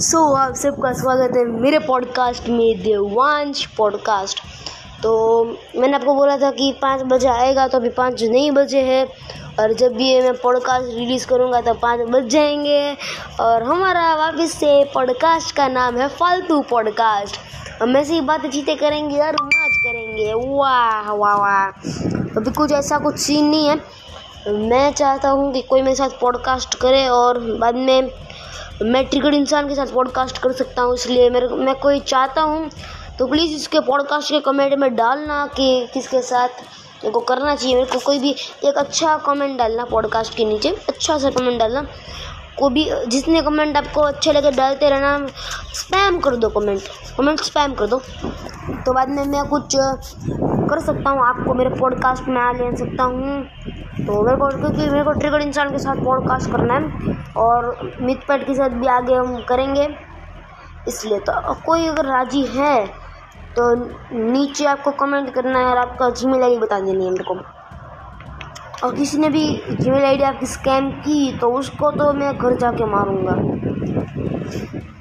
सो so, आप सबका स्वागत है मेरे पॉडकास्ट में देवांश पॉडकास्ट तो मैंने आपको बोला था कि पाँच बजे आएगा तो अभी पाँच नहीं बजे है। और जब भी मैं पॉडकास्ट रिलीज़ करूँगा तो पाँच बज जाएँगे। और हमारा वापस से पॉडकास्ट का नाम है फालतू पॉडकास्ट हम ऐसे ही बातें चीतें करेंगे और मौज करेंगे। वाह वाह वाह। अभी कुछ ऐसा कुछ सीन नहीं है। मैं चाहता हूँ कि कोई मेरे साथ पॉडकास्ट करे और बाद में मैं ट्रिगर्ड इंसान के साथ पॉडकास्ट कर सकता हूँ, इसलिए मेरे मैं कोई चाहता हूँ तो प्लीज़ इसके पॉडकास्ट के कमेंट में डालना कि किसके साथ मेरे को करना चाहिए। मेरे को कोई भी एक अच्छा कमेंट डालना पॉडकास्ट के नीचे अच्छा सा कमेंट डालना। को भी जितने कमेंट आपको अच्छे लगे, डालते रहना। स्पैम कर दो कमेंट कमेंट स्पैम कर दो। तो बाद में मैं कुछ कर सकता हूँ। आपको मेरे पॉडकास्ट में आ ले सकता हूँ। तो मेरे को, क्योंकि मेरे को ट्रिगर इंसान के साथ पॉडकास्ट करना है और मित पैट के साथ भी आगे हम करेंगे। इसलिए तो कोई अगर राज़ी है तो नीचे आपको कमेंट करना है और आपका जी मेल बता देनी है मेरे को। और किसी ने भी जी मेल आईडी आपकी स्कैम की तो उसको तो मैं घर जाके मारूँगा।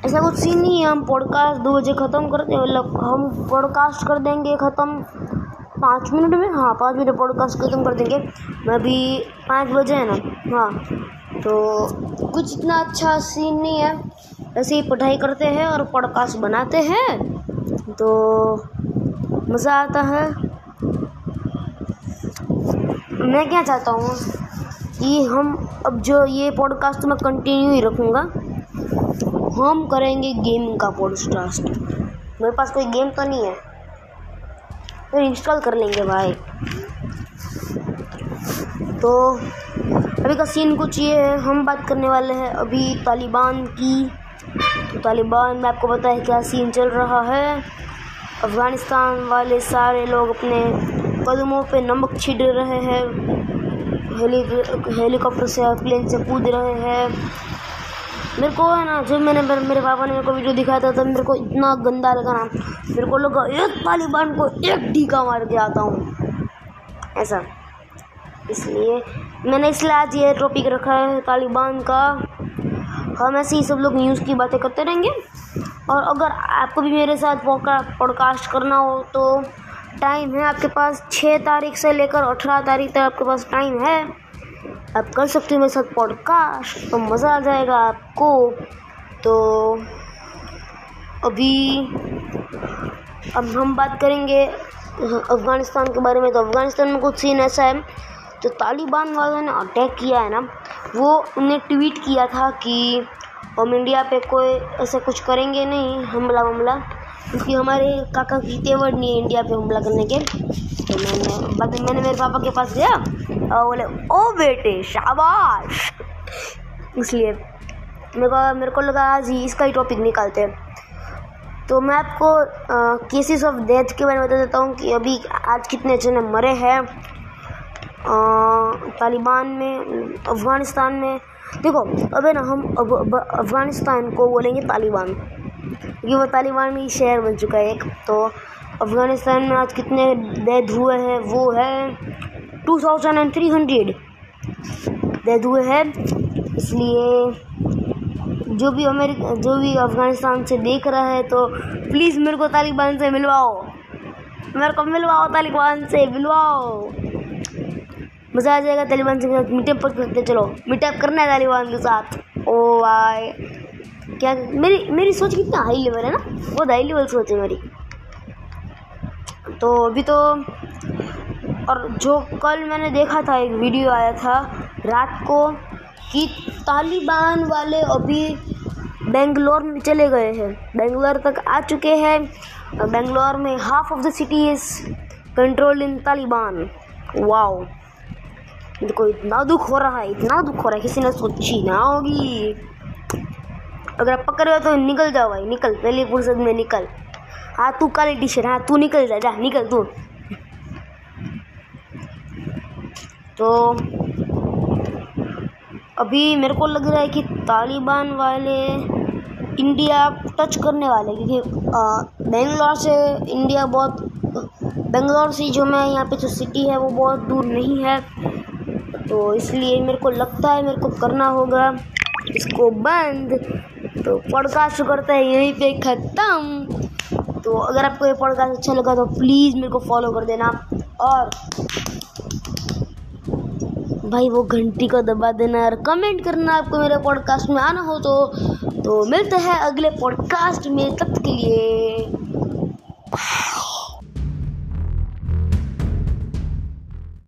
ऐसा कुछ सीन नहीं है। हम पॉडकास्ट दो बजे ख़त्म कर दें मतलब हम पॉडकास्ट कर देंगे ख़त्म। पाँच मिनट में? हाँ पाँच मिनट पॉडकास्ट ख़त्म कर देंगे। मैं अभी पाँच बजे है ना? हाँ तो कुछ इतना अच्छा सीन नहीं है। ऐसे ही पढ़ाई करते हैं और पॉडकास्ट बनाते हैं। तो मज़ा आता है। मैं क्या चाहता हूँ कि हम अब जो ये पॉडकास्ट मैं कंटिन्यू ही रखूँगा। हम करेंगे गेम का पॉडकास्ट मेरे पास कोई गेम तो नहीं है। फिर इंस्टॉल कर लेंगे भाई। तो अभी का सीन कुछ ये है, हम बात करने वाले हैं अभी तालिबान की। तो तालिबान में आपको पता है क्या सीन चल रहा है। अफ़गानिस्तान वाले सारे लोग अपने कदमों पे नमक छिड़ रहे हैं। हेली हेलीकॉप्टर से प्लेन से कूद रहे हैं। मेरे को है ना, जब मैंने मेरे पापा ने मेरे को वीडियो दिखाया था, तब मेरे को इतना गंदा लगा ना। मेरे को लगा, एक तालिबान को एक ढीका मार के आता हूँ। ऐसा। इसलिए मैंने इसलिए आज ये टॉपिक रखा है, तालिबान का। हम ऐसे ही सब लोग न्यूज़ की बातें करते रहेंगे। और अगर आपको भी मेरे साथ पॉडकास्ट करना हो तो टाइम है आपके पास छः तारीख से लेकर अठारह तारीख तक आपके पास टाइम है। आप कर सकते हो मेरे साथ पॉडकास्ट तो मज़ा आ जाएगा आपको। तो अभी अब हम बात करेंगे अफ़गानिस्तान के बारे में। तो अफ़गानिस्तान में कुछ सीन ऐसा है जो तालिबान वालों ने अटैक किया है ना, वो उन्हें ट्वीट किया था कि, हम इंडिया पे कोई ऐसा कुछ करेंगे नहीं हमला वमला क्योंकि हमारे काका की तेवर नहीं है इंडिया पे हमला करने के तो मैंने, बाद मैंने मेरे पापा के पास गया और बोले, ओ बेटे, शाबाश! इसलिए मेरे को मेरे को लगा आज ही इसका ही टॉपिक निकालते हैं। तो मैं आपको केसेस ऑफ़ डेथ के बारे में बता देता हूँ कि अभी आज कितने जने मरे हैं। तालिबान में, अफ़गानिस्तान में। देखो, अब ना, हम अब अफ़गानिस्तान को बोलेंगे तालिबान। क्योंकि वो तालिबान में शहर बन चुका है एक। तो अफ़गानिस्तान में आज कितने डेथ हुए हैं, वो है two thousand and three hundred death हुए हैं, इसलिए जो भी अमेरिका, जो भी अफ़गानिस्तान से देख रहा है तो प्लीज़ मेरे को तालिबान से मिलवाओ। मेरे को मिलवाओ तालिबान से, मिलवाओ। मज़ा आ जाएगा तालिबान से मीटअप करते चलो। मीटअप करना है तालिबान के साथ। ओ वाई क्या मेरी मेरी सोच कितना हाई लेवल है ना? बहुत हाई लेवल सोच है मेरी। तो अभी तो और जो कल मैंने देखा था, एक वीडियो आया था, रात को कि तालिबान वाले अभी बेंगलोर में चले गए हैं। बेंगलोर तक आ चुके हैं बेंगलोर में half of the city is control in Taliban wow देखो इतना दुख हो रहा है, इतना दुख हो रहा है, किसी ने सोची ना होगी। अगर आप पकड़ रहे तो निकल जाओ भाई, निकल, पहले फुर्सत में निकल। हाँ तू काली टी शर्ट हाँ तू निकल जा जा, निकल तू। तो अभी मेरे को लग रहा है कि तालिबान वाले इंडिया टच करने वाले क्योंकि बेंगलोर से इंडिया बहुत, बेंगलोर से जो मैं यहाँ पे जो सिटी है वो बहुत दूर नहीं है। तो इसलिए मेरे को लगता है मेरे को करना होगा। इसको बंद। तो पॉडकास्ट करते हैं, यहीं पे ख़त्म। तो अगर आपको ये पॉडकास्ट अच्छा लगा तो प्लीज़ मेरे को फॉलो कर देना। और भाई, वो घंटी को दबा देना और कमेंट करना आपको मेरे पॉडकास्ट में आना हो तो। तो मिलते हैं अगले पॉडकास्ट में, तब के लिए।